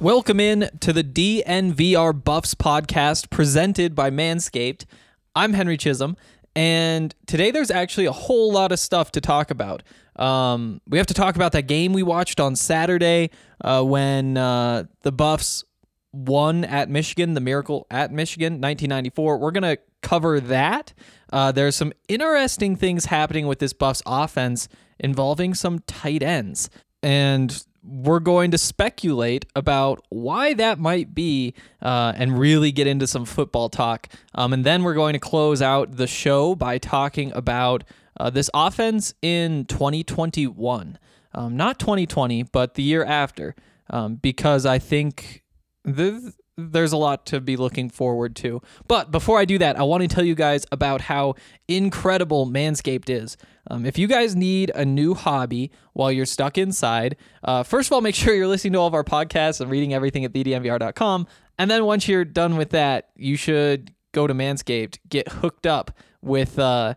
Welcome in to the DNVR Buffs podcast presented by Manscaped. I'm Henry Chisholm, and today there's actually a whole lot of stuff to talk about. Um, we have to talk about that game we watched on Saturday uh, when uh, the Buffs won at Michigan, the miracle at Michigan, 1994. We're going to cover that. Uh, there's some interesting things happening with this Buffs offense involving some tight ends. And we're going to speculate about why that might be uh, and really get into some football talk. Um, and then we're going to close out the show by talking about uh, this offense in 2021. Um, not 2020, but the year after, um, because I think th- there's a lot to be looking forward to. But before I do that, I want to tell you guys about how incredible Manscaped is. Um, if you guys need a new hobby while you're stuck inside, uh, first of all, make sure you're listening to all of our podcasts and reading everything at thednvr.com. And then once you're done with that, you should go to Manscaped, get hooked up with uh,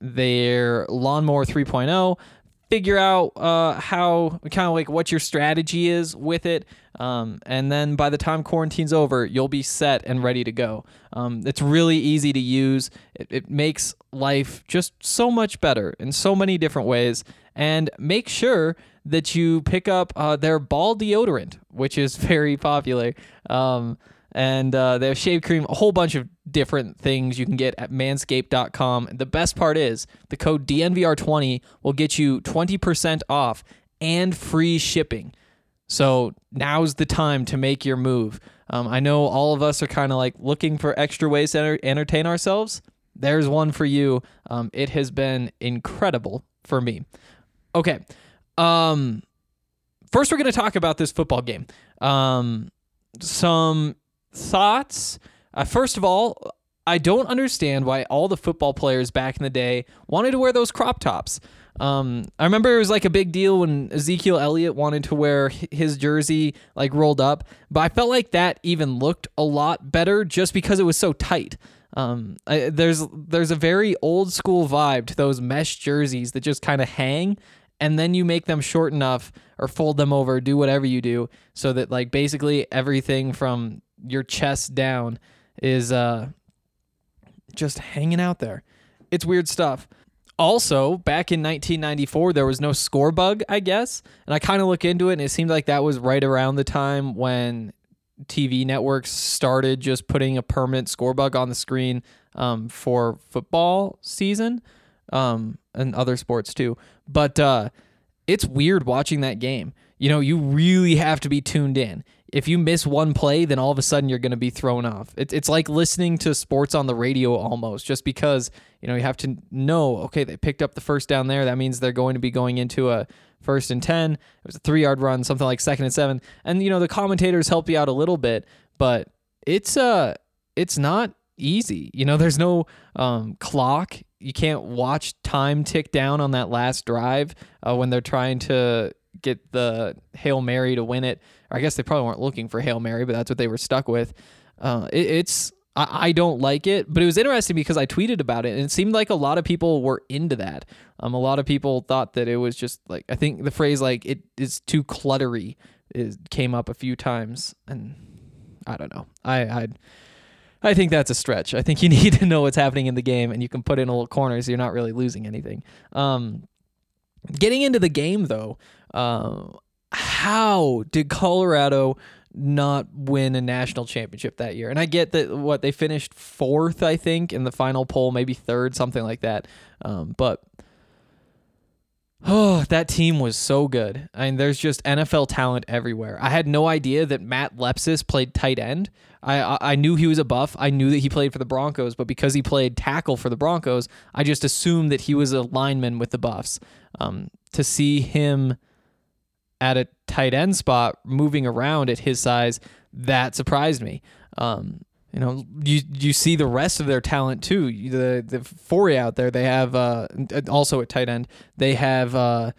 their Lawnmower 3.0 figure out uh, how kind of like what your strategy is with it um, and then by the time quarantine's over you'll be set and ready to go. Um, it's really easy to use. It, it makes life just so much better in so many different ways. And make sure that you pick up uh, their ball deodorant which is very popular. Um, and uh, they have shave cream, a whole bunch of different things you can get at manscaped.com. The best part is the code DNVR20 will get you 20% off and free shipping. So now's the time to make your move. Um, I know all of us are kind of like looking for extra ways to enter- entertain ourselves. There's one for you. Um, it has been incredible for me. Okay. Um, first, we're going to talk about this football game. Um, some thoughts. Uh, first of all, I don't understand why all the football players back in the day wanted to wear those crop tops. Um, I remember it was like a big deal when Ezekiel Elliott wanted to wear his jersey like rolled up, but I felt like that even looked a lot better just because it was so tight. Um, I, there's there's a very old school vibe to those mesh jerseys that just kind of hang, and then you make them short enough or fold them over, do whatever you do, so that like basically everything from your chest down is uh just hanging out there. It's weird stuff. Also, back in 1994, there was no score bug, I guess. And I kind of look into it, and it seemed like that was right around the time when TV networks started just putting a permanent score bug on the screen um, for football season um, and other sports too. But uh, it's weird watching that game. You know, you really have to be tuned in. If you miss one play, then all of a sudden you're going to be thrown off. It's it's like listening to sports on the radio almost, just because you know you have to know. Okay, they picked up the first down there. That means they're going to be going into a first and ten. It was a three yard run, something like second and seven. And you know the commentators help you out a little bit, but it's uh it's not easy. You know, there's no um, clock. You can't watch time tick down on that last drive uh, when they're trying to get the Hail Mary to win it. I guess they probably weren't looking for Hail Mary, but that's what they were stuck with. Uh, it, it's I, I don't like it, but it was interesting because I tweeted about it, and it seemed like a lot of people were into that. Um, a lot of people thought that it was just like I think the phrase like it is too cluttery is came up a few times, and I don't know. I I I think that's a stretch. I think you need to know what's happening in the game, and you can put in a little corner so you're not really losing anything. Um, getting into the game though, uh, how did Colorado not win a national championship that year. And I get that what they finished fourth, I think, in the final poll, maybe third, something like that. Um, but oh, that team was so good. I mean, there's just NFL talent everywhere. I had no idea that Matt Lepsis played tight end. I, I I knew he was a buff. I knew that he played for the Broncos, but because he played tackle for the Broncos, I just assumed that he was a lineman with the Buffs. Um, to see him at a tight end spot moving around at his size, that surprised me. Um, you know, you you see the rest of their talent too. The the four out there, they have uh, also at tight end, they have uh,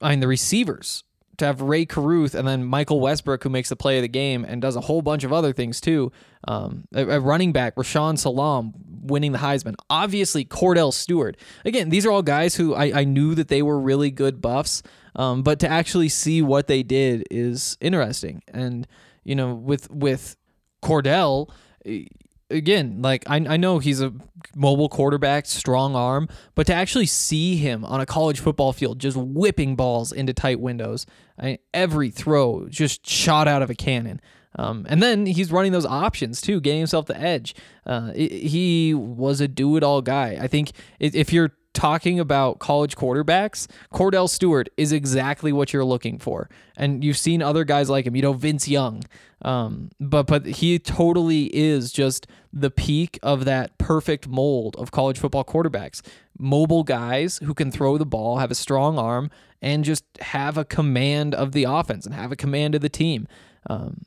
I mean the receivers to have Rae Carruth and then Michael Westbrook who makes the play of the game and does a whole bunch of other things too. Um, a, a running back, Rashaan Salaam winning the Heisman. Obviously Kordell Stewart. Again, these are all guys who I, I knew that they were really good buffs. Um, but to actually see what they did is interesting. And, you know, with with Kordell, eh, again, like I, I know he's a mobile quarterback, strong arm, but to actually see him on a college football field just whipping balls into tight windows, I, every throw just shot out of a cannon. Um, and then he's running those options too, getting himself the edge. Uh, it, he was a do it all guy. I think if if you're talking about college quarterbacks, Kordell Stewart is exactly what you're looking for. And you've seen other guys like him, you know, Vince Young. Um, but but he totally is just the peak of that perfect mold of college football quarterbacks. Mobile guys who can throw the ball, have a strong arm, and just have a command of the offense and have a command of the team. Um,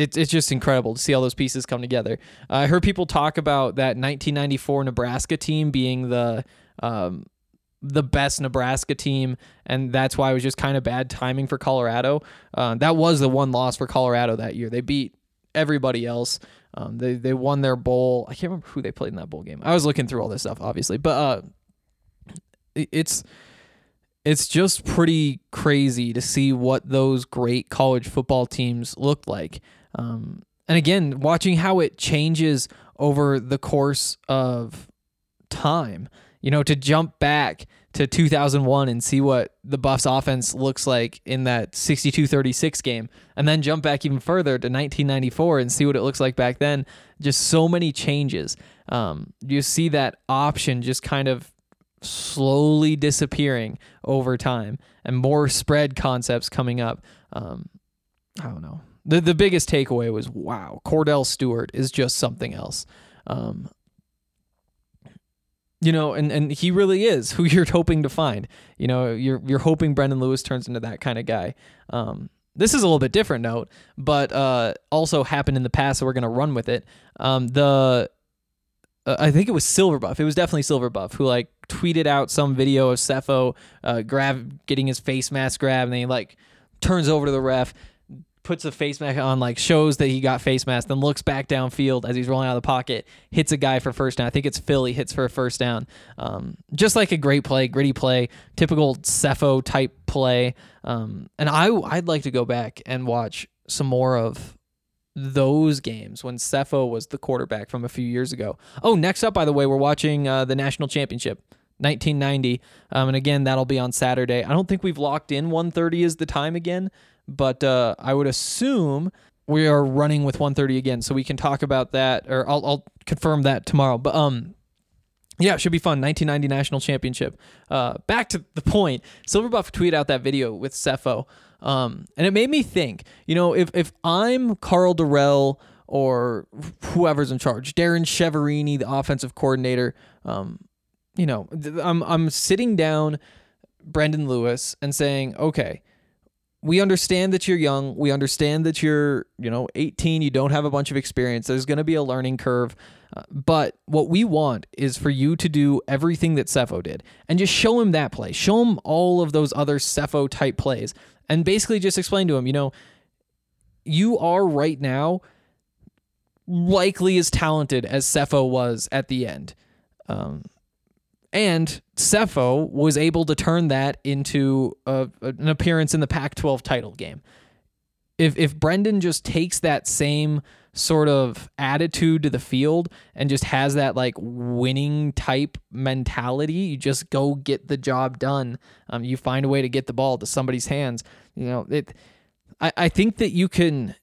it's it's just incredible to see all those pieces come together. Uh, I heard people talk about that 1994 Nebraska team being the um, the best Nebraska team, and that's why it was just kind of bad timing for Colorado. Uh, that was the one loss for Colorado that year. They beat everybody else. Um, they they won their bowl. I can't remember who they played in that bowl game. I was looking through all this stuff, obviously, but uh, it- it's it's just pretty crazy to see what those great college football teams looked like. Um, and again, watching how it changes over the course of time. You know, to jump back to 2001 and see what the Buffs offense looks like in that 62-36 game and then jump back even further to 1994 and see what it looks like back then. Just so many changes. Um, you see that option just kind of slowly disappearing over time and more spread concepts coming up. Um, I don't know. The the biggest takeaway was wow, Kordell Stewart is just something else. Um, you know, and, and he really is who you're hoping to find. You know, you're you're hoping Brendan Lewis turns into that kind of guy. Um, this is a little bit different note, but uh, also happened in the past, so we're gonna run with it. Um, the uh, I think it was Silverbuff. It was definitely Silverbuff who like tweeted out some video of Sefo uh, grab getting his face mask grabbed, and then he like turns over to the ref, puts a face mask on, like shows that he got face mask, then looks back downfield as he's rolling out of the pocket, hits a guy for first down. I think it's Philly hits for a first down. Um, just like a great play, gritty play, typical Sefo type play. Um, and I I'd like to go back and watch some more of those games when Sefo was the quarterback from a few years ago. Oh, next up, by the way, we're watching uh, the national championship. 1990 um, and again that'll be on saturday i don't think we've locked in 1.30 is the time again but uh, i would assume we are running with 1.30 again so we can talk about that or i'll, I'll confirm that tomorrow but um yeah, it should be fun. 1990 national championship. Uh, back to the point. Silverbuff tweeted out that video with Sefo, um, and it made me think. You know, if if I'm Karl Dorrell or whoever's in charge, Darrin Chiaverini, the offensive coordinator, um, you know, I'm I'm sitting down Brendan Lewis and saying, okay, we understand that you're young. We understand that you're, you know, 18. You don't have a bunch of experience. There's going to be a learning curve. Uh, but what we want is for you to do everything that Sefo did and just show him that play. Show him all of those other Sefo type plays and basically just explain to him, you know, you are right now likely as talented as Sefo was at the end. Um, and Sefo was able to turn that into a, an appearance in the Pac 12 title game. If, if Brendan just takes that same sort of attitude to the field and just has that like winning type mentality, you just go get the job done. Um, you find a way to get the ball to somebody's hands. You know, it I, I think that you can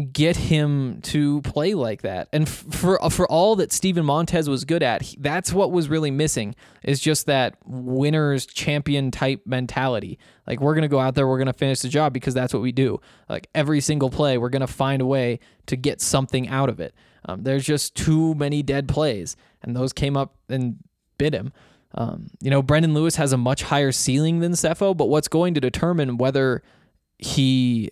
get him to play like that. And f- for for all that Steven Montez was good at, he- that's what was really missing is just that winners champion type mentality. Like we're going to go out there, we're going to finish the job because that's what we do. Like every single play, we're going to find a way to get something out of it. Um, there's just too many dead plays, and those came up and bit him. Um, you know, Brendan Lewis has a much higher ceiling than Sefo, but what's going to determine whether he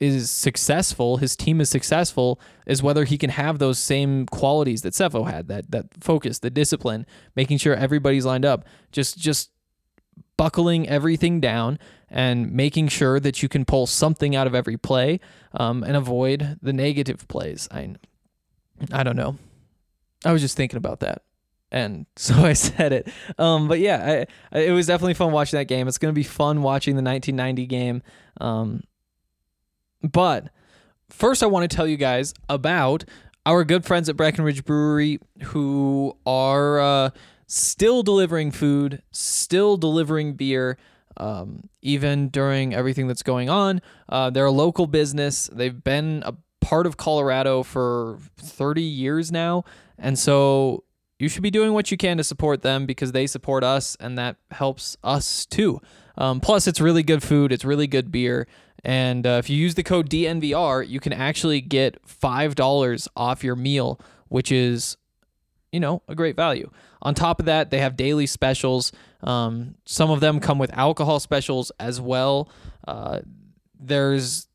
is successful, his team is successful, is whether he can have those same qualities that Sefo had, that that focus, the discipline, making sure everybody's lined up, just just buckling everything down and making sure that you can pull something out of every play um, and avoid the negative plays. I I don't know. I was just thinking about that. And so I said it. Um, but yeah, I, I, it was definitely fun watching that game. It's going to be fun watching the 1990 game. Um, but first, I want to tell you guys about our good friends at Breckenridge Brewery who are uh, still delivering food, still delivering beer. Um, even during everything that's going on, uh, they're a local business. They've been a part of Colorado for 30 years now. And so you should be doing what you can to support them because they support us and that helps us too. Um, plus, it's really good food, it's really good beer. And uh, if you use the code DNVR, you can actually get $5 off your meal, which is, you know, a great value. On top of that, they have daily specials. Um, some of them come with alcohol specials as well. Uh, there's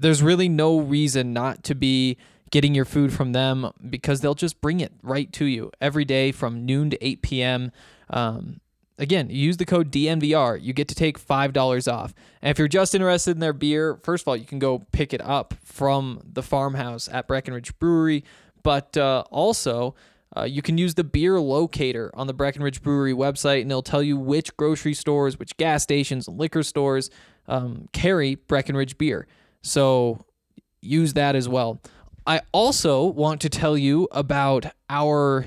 there's really no reason not to be getting your food from them because they'll just bring it right to you every day from noon to 8 p.m. Um, again, use the code DNVR. You get to take $5 off. And if you're just interested in their beer, first of all, you can go pick it up from the farmhouse at Breckenridge Brewery. But uh, also, uh, you can use the beer locator on the Breckenridge Brewery website, and it'll tell you which grocery stores, which gas stations, and liquor stores um, carry Breckenridge beer. So use that as well. I also want to tell you about our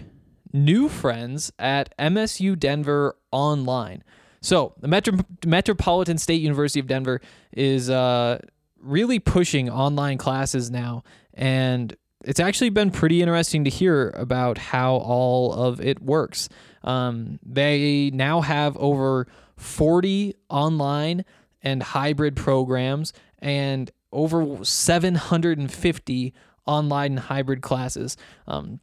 new friends at MSU Denver Online. So, the Metro- Metropolitan State University of Denver is uh, really pushing online classes now, and it's actually been pretty interesting to hear about how all of it works. Um, they now have over 40 online and hybrid programs and over 750 online and hybrid classes. Um,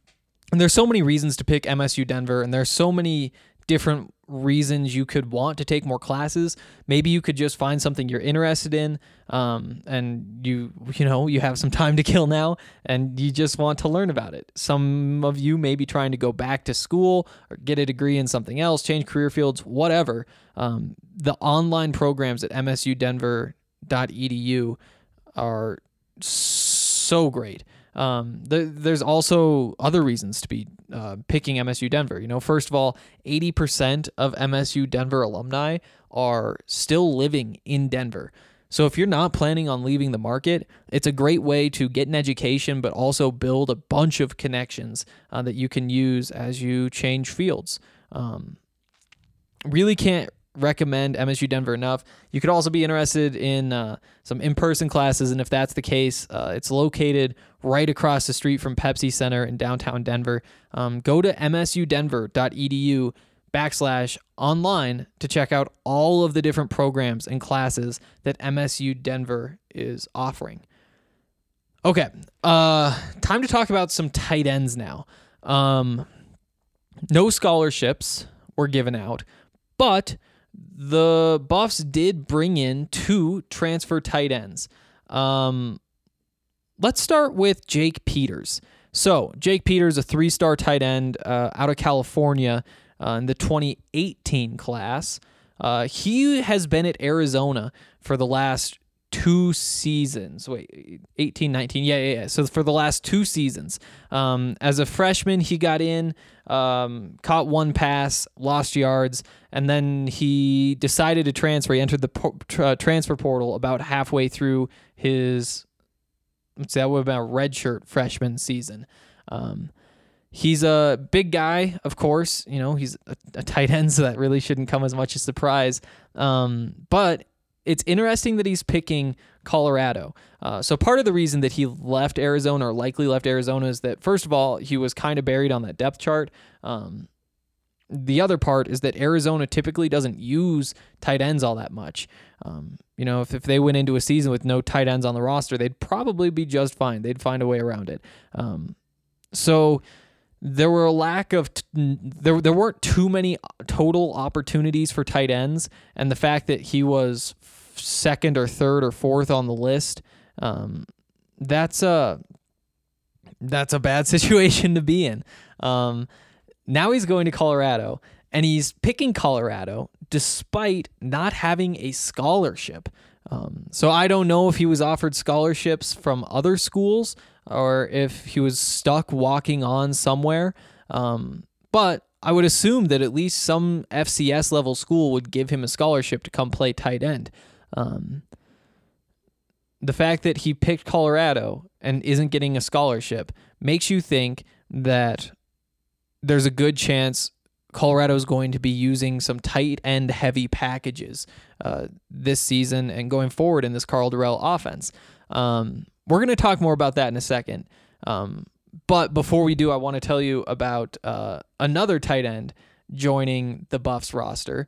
and there's so many reasons to pick MSU Denver, and there's so many different reasons you could want to take more classes. Maybe you could just find something you're interested in, um, and you you know you have some time to kill now, and you just want to learn about it. Some of you may be trying to go back to school or get a degree in something else, change career fields, whatever. Um, the online programs at msudenver.edu are so great. Um, th- there's also other reasons to be uh, picking MSU Denver. You know, first of all, 80% of MSU Denver alumni are still living in Denver. So if you're not planning on leaving the market, it's a great way to get an education, but also build a bunch of connections uh, that you can use as you change fields. Um, really can't recommend MSU Denver enough. You could also be interested in uh, some in person classes, and if that's the case, uh, it's located right across the street from Pepsi Center in downtown Denver. Um, go to msudenver.edu backslash online to check out all of the different programs and classes that MSU Denver is offering. Okay, uh, time to talk about some tight ends now. Um, no scholarships were given out, but the Buffs did bring in two transfer tight ends. Um, let's start with Jake Peters. So, Jake Peters, a three star tight end uh, out of California uh, in the 2018 class. Uh, he has been at Arizona for the last two seasons. Wait, 18, 19. Yeah, yeah, yeah. So for the last two seasons. Um, as a freshman, he got in, um, caught one pass, lost yards, and then he decided to transfer. He entered the por- tra- transfer portal about halfway through his, let's say that would have been a redshirt freshman season. Um, He's a big guy, of course. You know, he's a, a, tight end, so that really shouldn't come as much a surprise. Um, but it's interesting that he's picking Colorado. Uh, so part of the reason that he left Arizona or likely left Arizona is that first of all he was kind of buried on that depth chart. Um, the other part is that Arizona typically doesn't use tight ends all that much. Um, you know, if, if they went into a season with no tight ends on the roster, they'd probably be just fine. They'd find a way around it. Um, so there were a lack of t- there there weren't too many total opportunities for tight ends, and the fact that he was second or third or fourth on the list, um, that's a that's a bad situation to be in. Um, now he's going to Colorado, and he's picking Colorado despite not having a scholarship. Um, so I don't know if he was offered scholarships from other schools or if he was stuck walking on somewhere. Um, but I would assume that at least some FCS level school would give him a scholarship to come play tight end. Um, the fact that he picked Colorado and isn't getting a scholarship makes you think that there's a good chance Colorado is going to be using some tight end heavy packages uh, this season and going forward in this Karl Dorrell offense. Um, we're going to talk more about that in a second. Um, but before we do, I want to tell you about uh, another tight end joining the Buffs roster,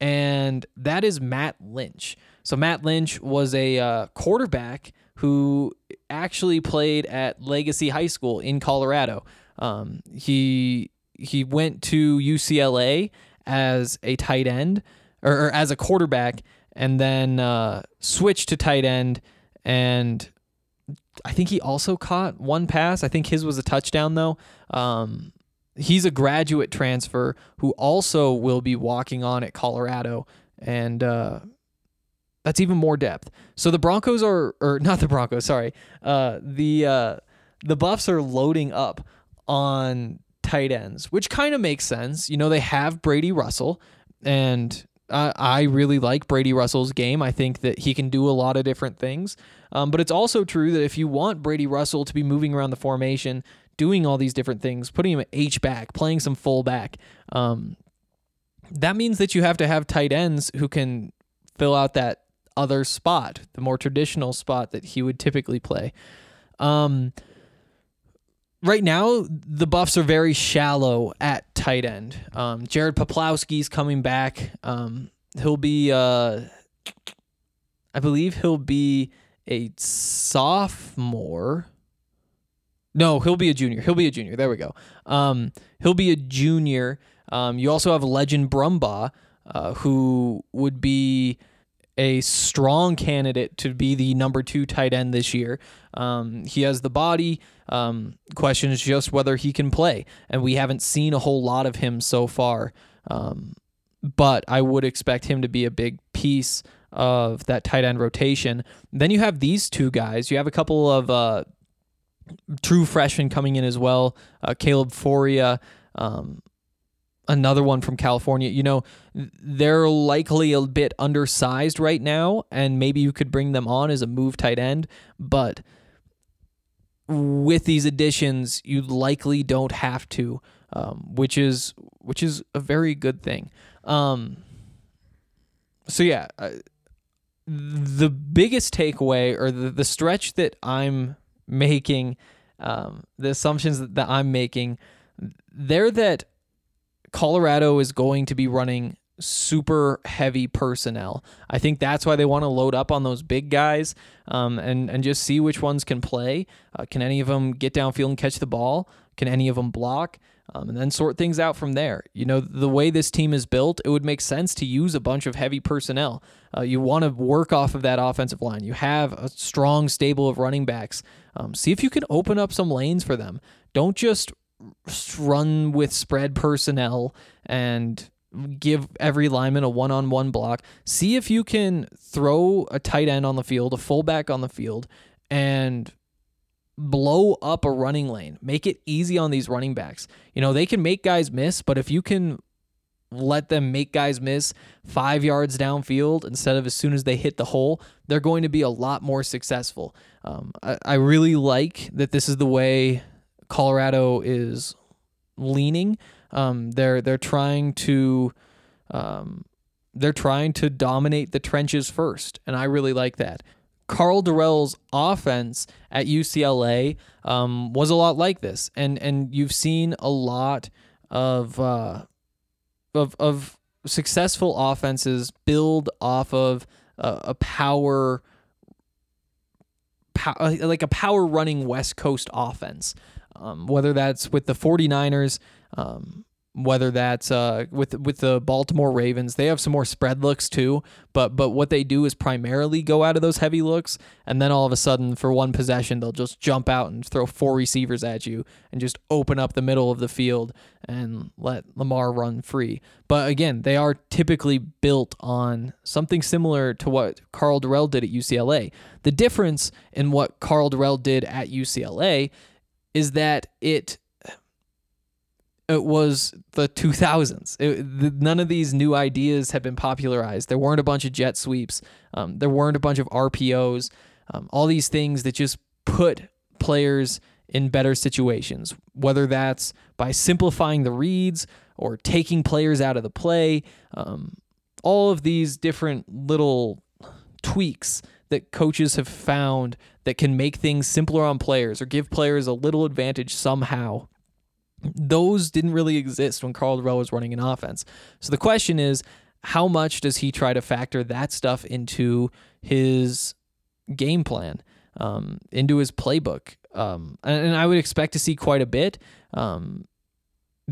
and that is Matt Lynch. So, Matt Lynch was a uh, quarterback who actually played at Legacy High School in Colorado. Um, he he went to UCLA as a tight end or, or as a quarterback, and then uh, switched to tight end. And I think he also caught one pass. I think his was a touchdown though. Um, he's a graduate transfer who also will be walking on at Colorado, and uh, that's even more depth. So the Broncos are, or not the Broncos, sorry, uh, the uh, the Buffs are loading up on tight ends, which kind of makes sense. You know, they have Brady Russell, and uh, I really like Brady Russell's game. I think that he can do a lot of different things. Um, but it's also true that if you want Brady Russell to be moving around the formation, doing all these different things, putting him at H back, playing some full back, um, that means that you have to have tight ends who can fill out that other spot, the more traditional spot that he would typically play. Um, right now, the Buffs are very shallow at tight end. Um, Jared Poplawski's coming back. Um, he'll be, uh, I believe he'll be a sophomore. No, he'll be a junior. He'll be a junior. There we go. Um, he'll be a junior. Um, you also have Legend Brumbaugh, uh, who would be a strong candidate to be the number two tight end this year. Um, he has the body. Um, question is just whether he can play, and we haven't seen a whole lot of him so far. Um, but I would expect him to be a big piece of that tight end rotation. Then you have these two guys. You have a couple of uh, true freshmen coming in as well. Uh, Caleb Fauria, um, another one from California. You know, they're likely a bit undersized right now, and maybe you could bring them on as a move tight end, but with these additions, you likely don't have to, um, which is which is a very good thing. Um, so yeah, uh, the biggest takeaway or the, the stretch that I'm making, um, the assumptions that, that I'm making, they're that Colorado is going to be running super heavy personnel. I think that's why they want to load up on those big guys um, and and just see which ones can play. Uh, can any of them get downfield and catch the ball? Can any of them block? Um, and then sort things out from there. You know, the way this team is built, it would make sense to use a bunch of heavy personnel. Uh, you want to work off of that offensive line. You have a strong stable of running backs. Um, see if you can open up some lanes for them. Don't just run with spread personnel and give every lineman a one-on-one block. See if you can throw a tight end on the field, a fullback on the field, and blow up a running lane. Make it easy on these running backs. You know, they can make guys miss, but if you can let them make guys miss five yards downfield instead of as soon as they hit the hole, they're going to be a lot more successful. Um, I, I really like that this is the way Colorado is leaning. Um, they're they're trying to um, they're trying to dominate the trenches first, and I really like that. Karl Dorrell's offense at UCLA um, was a lot like this, and and you've seen a lot of uh, of of successful offenses build off of uh, a power, pow- like a power running West Coast offense, um, whether that's with the 49ers. Um, whether that's uh, with with the Baltimore Ravens, they have some more spread looks too. But but what they do is primarily go out of those heavy looks, and then all of a sudden, for one possession, they'll just jump out and throw four receivers at you and just open up the middle of the field and let Lamar run free. But again, they are typically built on something similar to what Karl Dorrell did at UCLA. The difference in what Karl Dorrell did at UCLA is that it it was the 2000s. It, the, none of these new ideas had been popularized. There weren't a bunch of jet sweeps. Um, there weren't a bunch of RPOs. Um, all these things that just put players in better situations, whether that's by simplifying the reads or taking players out of the play. Um, all of these different little tweaks that coaches have found that can make things simpler on players or give players a little advantage somehow those didn't really exist when Karl Dorrell was running an offense. So the question is, how much does he try to factor that stuff into his game plan, um, into his playbook? Um, and, and, I would expect to see quite a bit um,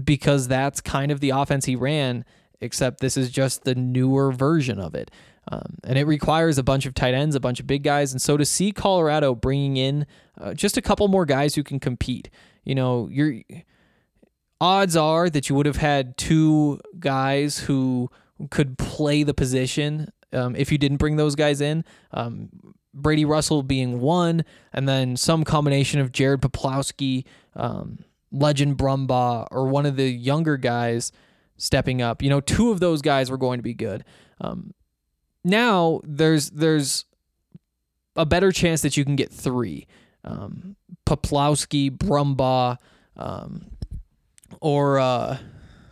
because that's kind of the offense he ran, except this is just the newer version of it. Um, and it requires a bunch of tight ends, a bunch of big guys. And so to see Colorado bringing in uh, just a couple more guys who can compete, you know, you're odds are that you would have had two guys who could play the position um, if you didn't bring those guys in. Um, Brady Russell being one, and then some combination of Jared Poplawski, um, Legend Brumbaugh, or one of the younger guys stepping up. You know, two of those guys were going to be good. Um, now there's there's a better chance that you can get three. Um, Poplawski, Brumbaugh, um, or uh,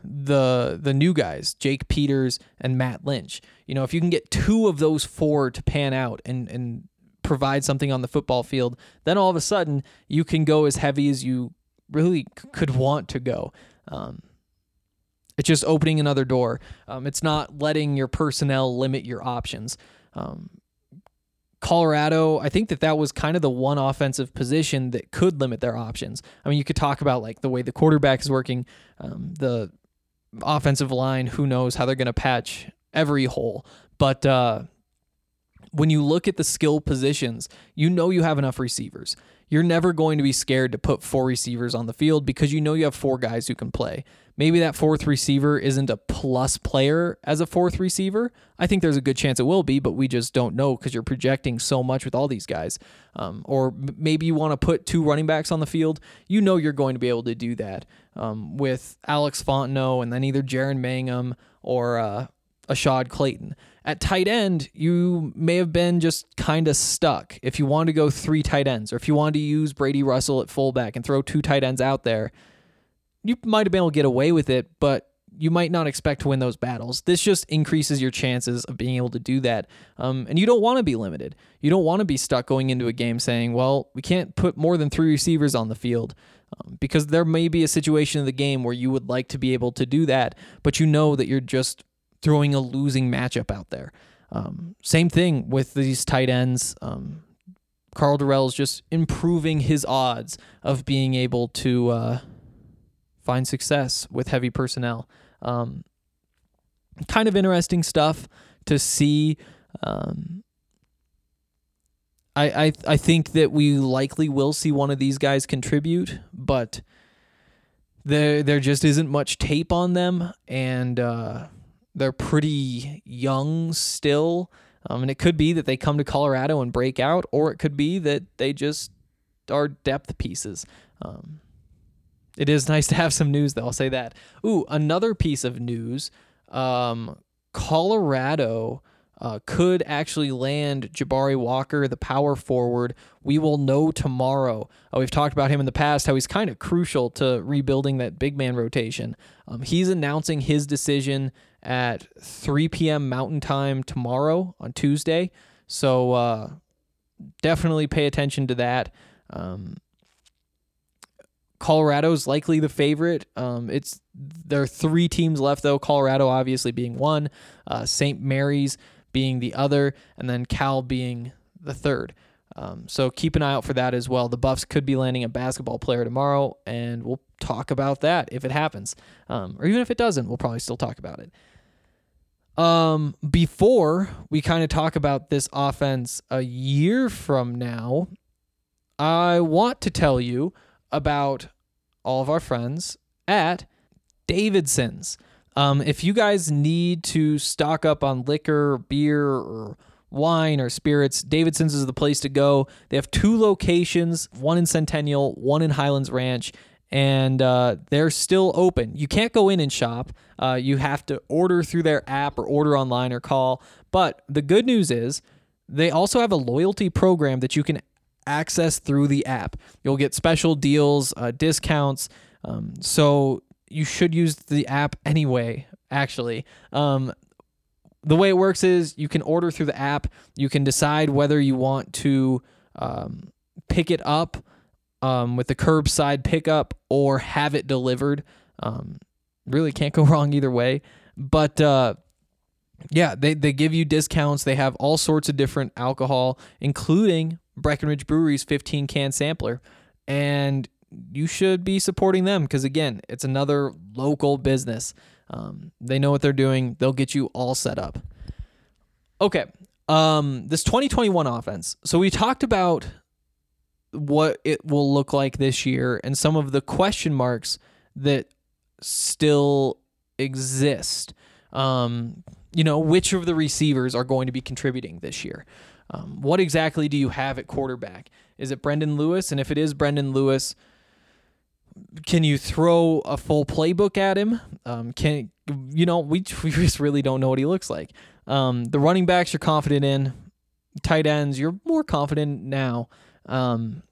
the the new guys, Jake Peters and Matt Lynch. You know, if you can get two of those four to pan out and and provide something on the football field, then all of a sudden you can go as heavy as you really could want to go. Um, it's just opening another door. Um, it's not letting your personnel limit your options. Um, Colorado, I think that that was kind of the one offensive position that could limit their options. I mean, you could talk about like the way the quarterback is working, um, the offensive line. Who knows how they're going to patch every hole? But uh, when you look at the skill positions, you know you have enough receivers. You're never going to be scared to put four receivers on the field because you know you have four guys who can play. Maybe that fourth receiver isn't a plus player as a fourth receiver. I think there's a good chance it will be, but we just don't know because you're projecting so much with all these guys. Um, or maybe you want to put two running backs on the field. You know you're going to be able to do that um, with Alex Fontenot and then either Jaren Mangham or uh, Ashaad Clayton. At tight end, you may have been just kind of stuck. If you wanted to go three tight ends, or if you wanted to use Brady Russell at fullback and throw two tight ends out there, you might have been able to get away with it, but you might not expect to win those battles. This just increases your chances of being able to do that. Um, and you don't want to be limited. You don't want to be stuck going into a game saying, well, we can't put more than three receivers on the field. Um, because there may be a situation in the game where you would like to be able to do that, but you know that you're just throwing a losing matchup out there. Um, same thing with these tight ends. Um, Karl Dorrell is just improving his odds of being able to uh, find success with heavy personnel. Um, kind of interesting stuff to see. Um, I, I I think that we likely will see one of these guys contribute, but there there just isn't much tape on them, and uh, they're pretty young still. Um, and it could be that they come to Colorado and break out, or it could be that they just are depth pieces. Um, it is nice to have some news, though. I'll say that. Ooh, another piece of news: um, Colorado uh, could actually land Jabari Walker, the power forward. We will know tomorrow. Uh, we've talked about him in the past, how he's kind of crucial to rebuilding that big man rotation. Um, he's announcing his decision at 3 p.m. Mountain Time tomorrow on Tuesday. So uh, definitely pay attention to that. Um, Colorado's likely the favorite. Um, it's there are three teams left though. Colorado obviously being one, uh, St. Mary's being the other, and then Cal being the third. Um, so keep an eye out for that as well. The Buffs could be landing a basketball player tomorrow, and we'll talk about that if it happens, um, or even if it doesn't, we'll probably still talk about it. Um, before we kind of talk about this offense a year from now, I want to tell you about all of our friends at Davidson's. Um, if you guys need to stock up on liquor, beer, or wine or spirits, Davidson's is the place to go. They have two locations, one in Centennial, one in Highlands Ranch, and uh, they're still open. You can't go in and shop. Uh, you have to order through their app or order online or call. But the good news is they also have a loyalty program that you can access through the app. You'll get special deals, uh, discounts. Um, so you should use the app anyway, actually. Um, the way it works is you can order through the app. You can decide whether you want to um, pick it up um, with the curbside pickup or have it delivered. Um, really can't go wrong either way. But uh, yeah, they, they give you discounts. They have all sorts of different alcohol, including Breckenridge Brewery's 15 can sampler. And you should be supporting them because, again, it's another local business. Um, they know what they're doing, they'll get you all set up. Okay. Um, this 2021 offense. So we talked about what it will look like this year and some of the question marks that still exist. Um, you know, which of the receivers are going to be contributing this year? Um, what exactly do you have at quarterback? Is it Brendan Lewis? And if it is Brendan Lewis, can you throw a full playbook at him? Um, can you know we we just really don't know what he looks like. Um, the running backs you're confident in, tight ends you're more confident now. Um,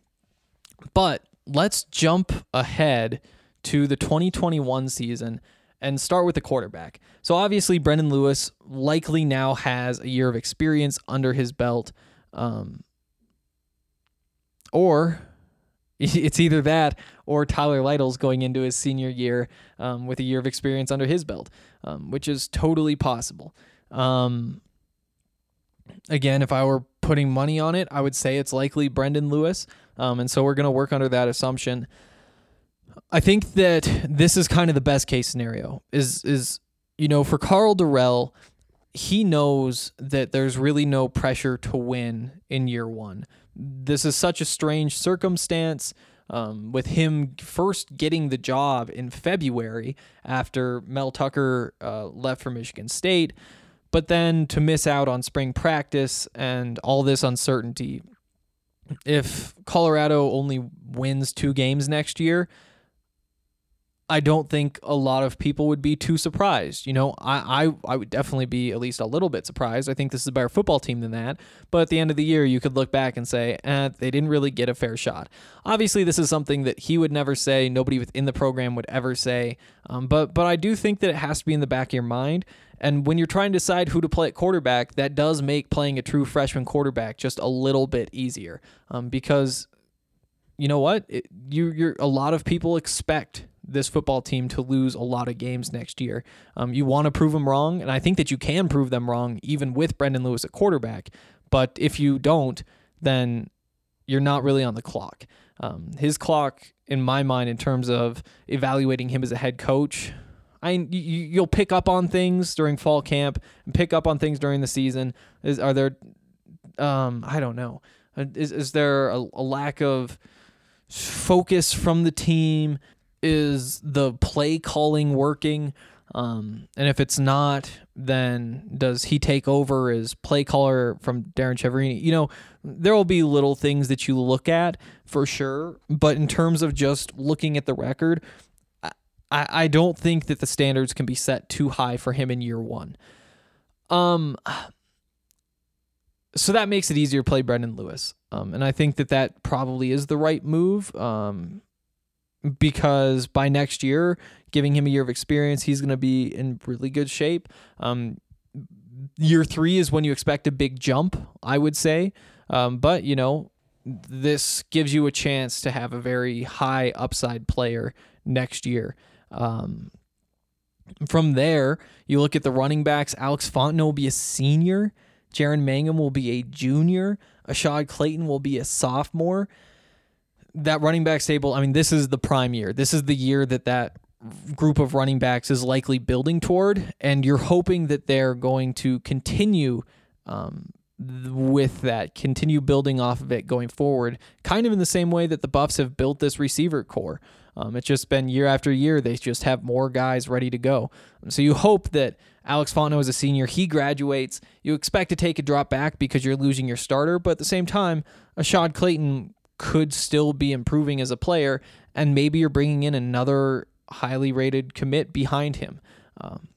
but let's jump ahead to the 2021 season and start with the quarterback. So obviously Brendan Lewis likely now has a year of experience under his belt, um, or it's either that or Tyler Lytle's going into his senior year um, with a year of experience under his belt, um, which is totally possible. Um, again, if I were putting money on it, I would say it's likely Brendan Lewis. Um, and so we're going to work under that assumption. I think that this is kind of the best case scenario is is you know for Karl Dorrell he knows that there's really no pressure to win in year 1. This is such a strange circumstance um, with him first getting the job in February after Mel Tucker uh, left for Michigan State, but then to miss out on spring practice and all this uncertainty. If Colorado only wins two games next year, I don't think a lot of people would be too surprised. You know, I, I I would definitely be at least a little bit surprised. I think this is a better football team than that. But at the end of the year, you could look back and say, eh, they didn't really get a fair shot. Obviously, this is something that he would never say. Nobody within the program would ever say. Um, but but I do think that it has to be in the back of your mind. And when you're trying to decide who to play at quarterback, that does make playing a true freshman quarterback just a little bit easier. Um, because you know what, it, you you're a lot of people expect this football team to lose a lot of games next year. Um, you want to prove them wrong, and I think that you can prove them wrong even with Brendan Lewis at quarterback. But if you don't, then you're not really on the clock. Um, his clock, in my mind, in terms of evaluating him as a head coach, I you, you'll pick up on things during fall camp and pick up on things during the season. Is are there, um, I don't know, uh, is is there a, a lack of focus from the team? Is the play calling working? Um, and if it's not, then does he take over as play caller from Darrin Chiaverini? You know, there will be little things that you look at for sure, but in terms of just looking at the record, I, I don't think that the standards can be set too high for him in year one. Um, so that makes it easier to play Brendan Lewis. Um, and I think that that probably is the right move. Um, because by next year, giving him a year of experience, he's going to be in really good shape. Um, year three is when you expect a big jump, I would say. Um, but, you know, this gives you a chance to have a very high upside player next year. Um, from there, you look at the running backs. Alex Fontenot will be a senior. Jaren Mangham will be a junior. Ashaad Clayton will be a sophomore. That running back stable, I mean, this is the prime year. This is the year that that group of running backs is likely building toward, and you're hoping that they're going to continue um, with that, continue building off of it going forward, kind of in the same way that the Buffs have built this receiver corps. Um, it's just been year after year, they just have more guys ready to go. So you hope that Alex Fontenot is a senior, he graduates. You expect to take a drop back because you're losing your starter, but at the same time, Ashaad Clayton could still be improving as a player, and maybe you're bringing in another highly rated commit behind him. Um,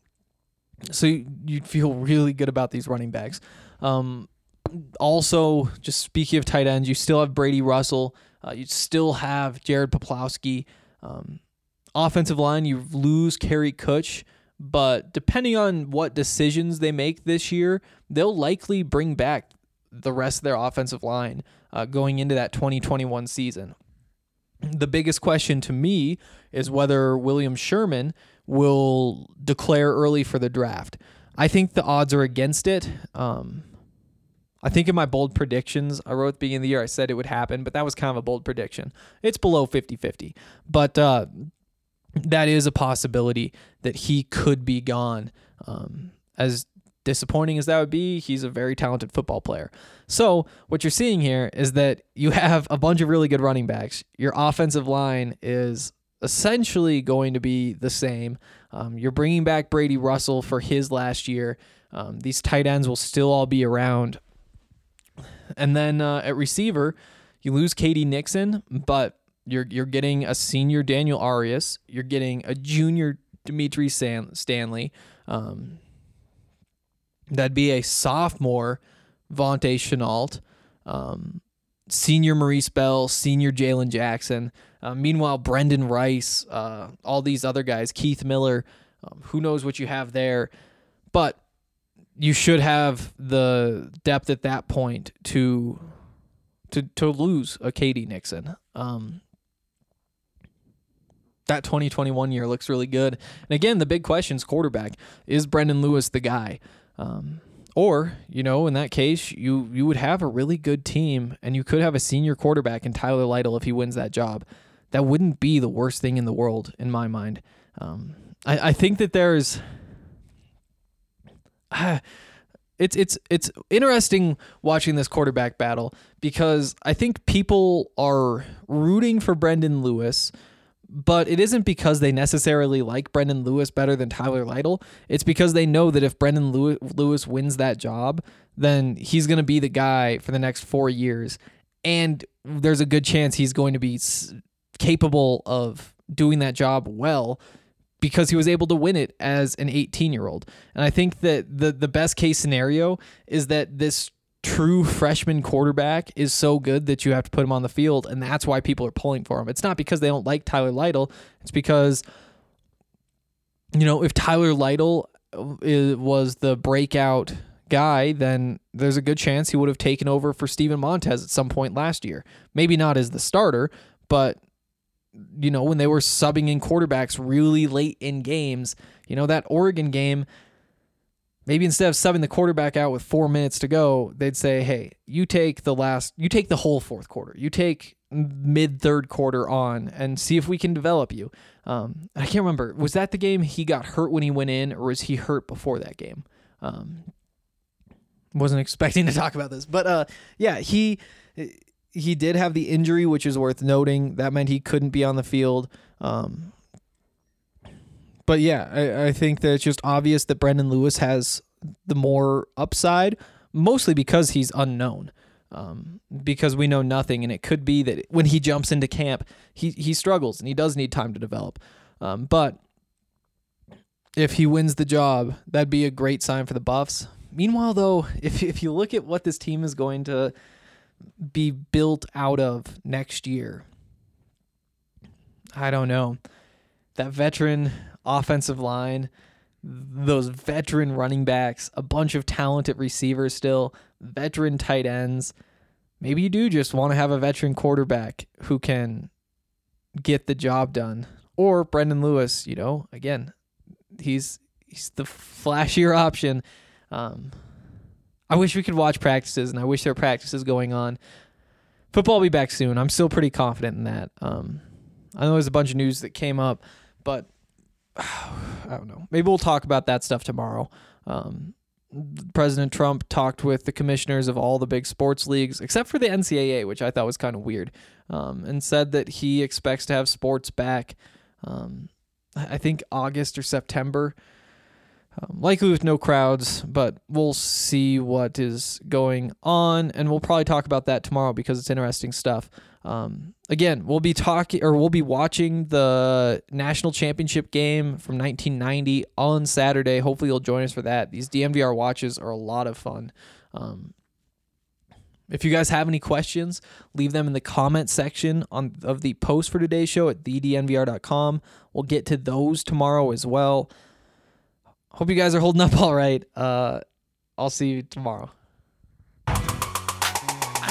so you'd feel really good about these running backs. Um, also, just speaking of tight ends, you still have Brady Russell. Uh, you still have Jared Poplawski. Um, offensive line, you lose Kary Kutsch, but depending on what decisions they make this year, they'll likely bring back the rest of their offensive line uh, going into that 2021 season. The biggest question to me is whether William Sherman will declare early for the draft. I think the odds are against it. Um, I think in my bold predictions, I wrote at the beginning of the year, I said it would happen, but that was kind of a bold prediction. It's below 50 50. But uh, that is a possibility that he could be gone. Um, as disappointing as that would be, he's a very talented football player. So, what you're seeing here is that you have a bunch of really good running backs. Your offensive line is essentially going to be the same. Um, you're bringing back Brady Russell for his last year. Um, these tight ends will still all be around. And then uh, at receiver, you lose K.D. Nixon, but you're you're getting a senior Daniel Arias. You're getting a junior Dimitri San- Stanley. Um, that'd be a sophomore Vontae Shenault. Um, senior Maurice Bell, senior Jalen Jackson. Uh, meanwhile, Brenden Rice, uh, all these other guys, Keith Miller, um, who knows what you have there. But you should have the depth at that point to to to lose a K.D. Nixon. Um, that 2021 year looks really good. And again, the big question is quarterback. Is Brendon Lewis the guy? Um, or, you know, in that case, you you would have a really good team and you could have a senior quarterback in Tyler Lytle if he wins that job. That wouldn't be the worst thing in the world, in my mind. Um, I, I think that there's it's it's it's interesting watching this quarterback battle because I think people are rooting for Brendon Lewis, but it isn't because they necessarily like Brendon Lewis better than Tyler Lytle. It's because they know that if Brendon Lewis wins that job, then he's going to be the guy for the next four years, and there's a good chance he's going to be capable of doing that job well because he was able to win it as an 18 year old. And I think that the the best case scenario is that this true freshman quarterback is so good that you have to put him on the field and that's why people are pulling for him. It's not because they don't like Tyler Lytle, it's because you know, if Tyler Lytle uh, was the breakout guy, then there's a good chance he would have taken over for Steven Montez at some point last year. Maybe not as the starter, but you know, when they were subbing in quarterbacks really late in games, you know, that Oregon game, maybe instead of subbing the quarterback out with four minutes to go, they'd say, hey, you take the last, you take the whole fourth quarter, you take mid third quarter on and see if we can develop you. Um, I can't remember. Was that the game he got hurt when he went in, or was he hurt before that game? Um, wasn't expecting to talk about this, but uh, yeah, he he did have the injury, which is worth noting. That meant he couldn't be on the field. Um, but yeah, I, I think that it's just obvious that Brendon Lewis has the more upside, mostly because he's unknown. Um, because we know nothing, and it could be that when he jumps into camp, he he struggles and he does need time to develop. Um, but if he wins the job, that'd be a great sign for the Buffs. Meanwhile, though, if if you look at what this team is going to be built out of next year, I don't know. That veteran offensive line, those veteran running backs, a bunch of talented receivers still, veteran tight ends. Maybe you do just want to have a veteran quarterback who can get the job done. Or Brendon Lewis, you know, again, he's he's the flashier option. Um, I wish we could watch practices, and I wish there were practices going on. Football will be back soon. I'm still pretty confident in that. Um, I know there's a bunch of news that came up, but I don't know. Maybe we'll talk about that stuff tomorrow. Um, President Trump talked with the commissioners of all the big sports leagues, except for the NCAA, which I thought was kind of weird, um, and said that he expects to have sports back. Um, I think August or September. Um, likely with no crowds, but we'll see what is going on, and we'll probably talk about that tomorrow because it's interesting stuff. Um, again, we'll be talking or we'll be watching the national championship game from 1990 on Saturday. Hopefully, you'll join us for that. These DNVR watches are a lot of fun. Um, if you guys have any questions, leave them in the comment section on of the post for today's show at thednvr.com. We'll get to those tomorrow as well. Hope you guys are holding up all right. Uh, I'll see you tomorrow.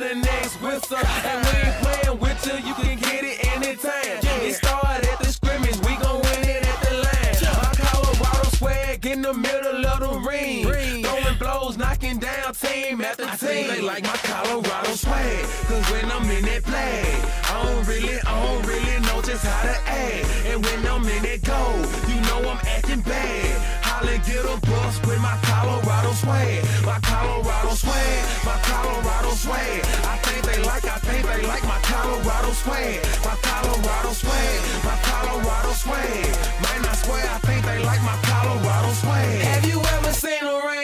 the next whistle. And we ain't playing with you, you can get it anytime. Down team after team. I think they like my Colorado swag. Cause when I'm in that flag, I don't really, I don't really know just how to act. And when I'm in that goal, you know I'm acting bad. Holly get a bus with my Colorado swag. My Colorado swag, my Colorado swag. I think they like, I think they like my Colorado swag. My Colorado swag, my Colorado swag. Man, I swear I think they like my Colorado swag. Have you ever seen around? Nah,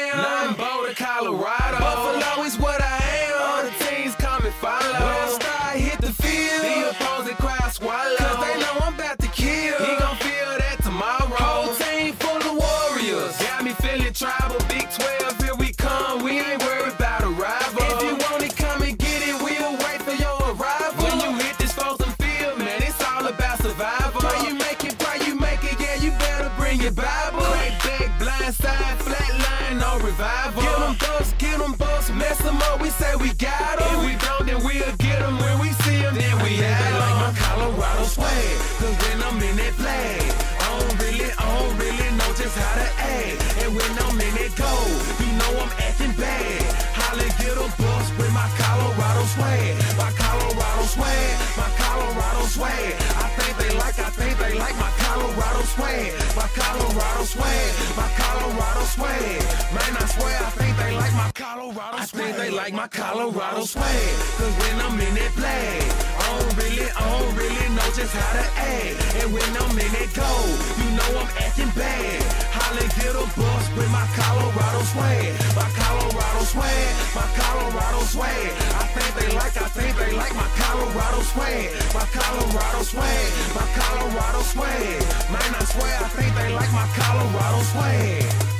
Crack back, blind side, flat line, no revival. Get them bucks, get them bucks, mess them up. We say we got them. If we don't, then we'll get them. When we see them, then we have them. like my Colorado swag. Cause when I'm in that flag, I don't really, I don't really know just how to act. And when I'm in that goal, you know I'm acting bad. Holly get a bus with my Colorado swag. My Colorado swag, my Colorado swag. I think they like, I think they like my Colorado swag. My Colorado swag, my Colorado swag. Man, I swear I think they like my Colorado swag. I think they like my Colorado swag. Cause when I'm in that flag, I don't really, I don't really know just how to act. And when I'm in that goal, you know I'm acting bad. Holly get a bus with my Colorado swag. My Colorado swag, my Colorado swag. I think they like, I think they like my Colorado swag. My Colorado swag, my Colorado swag. Man, I swear I think they like my Colorado swag.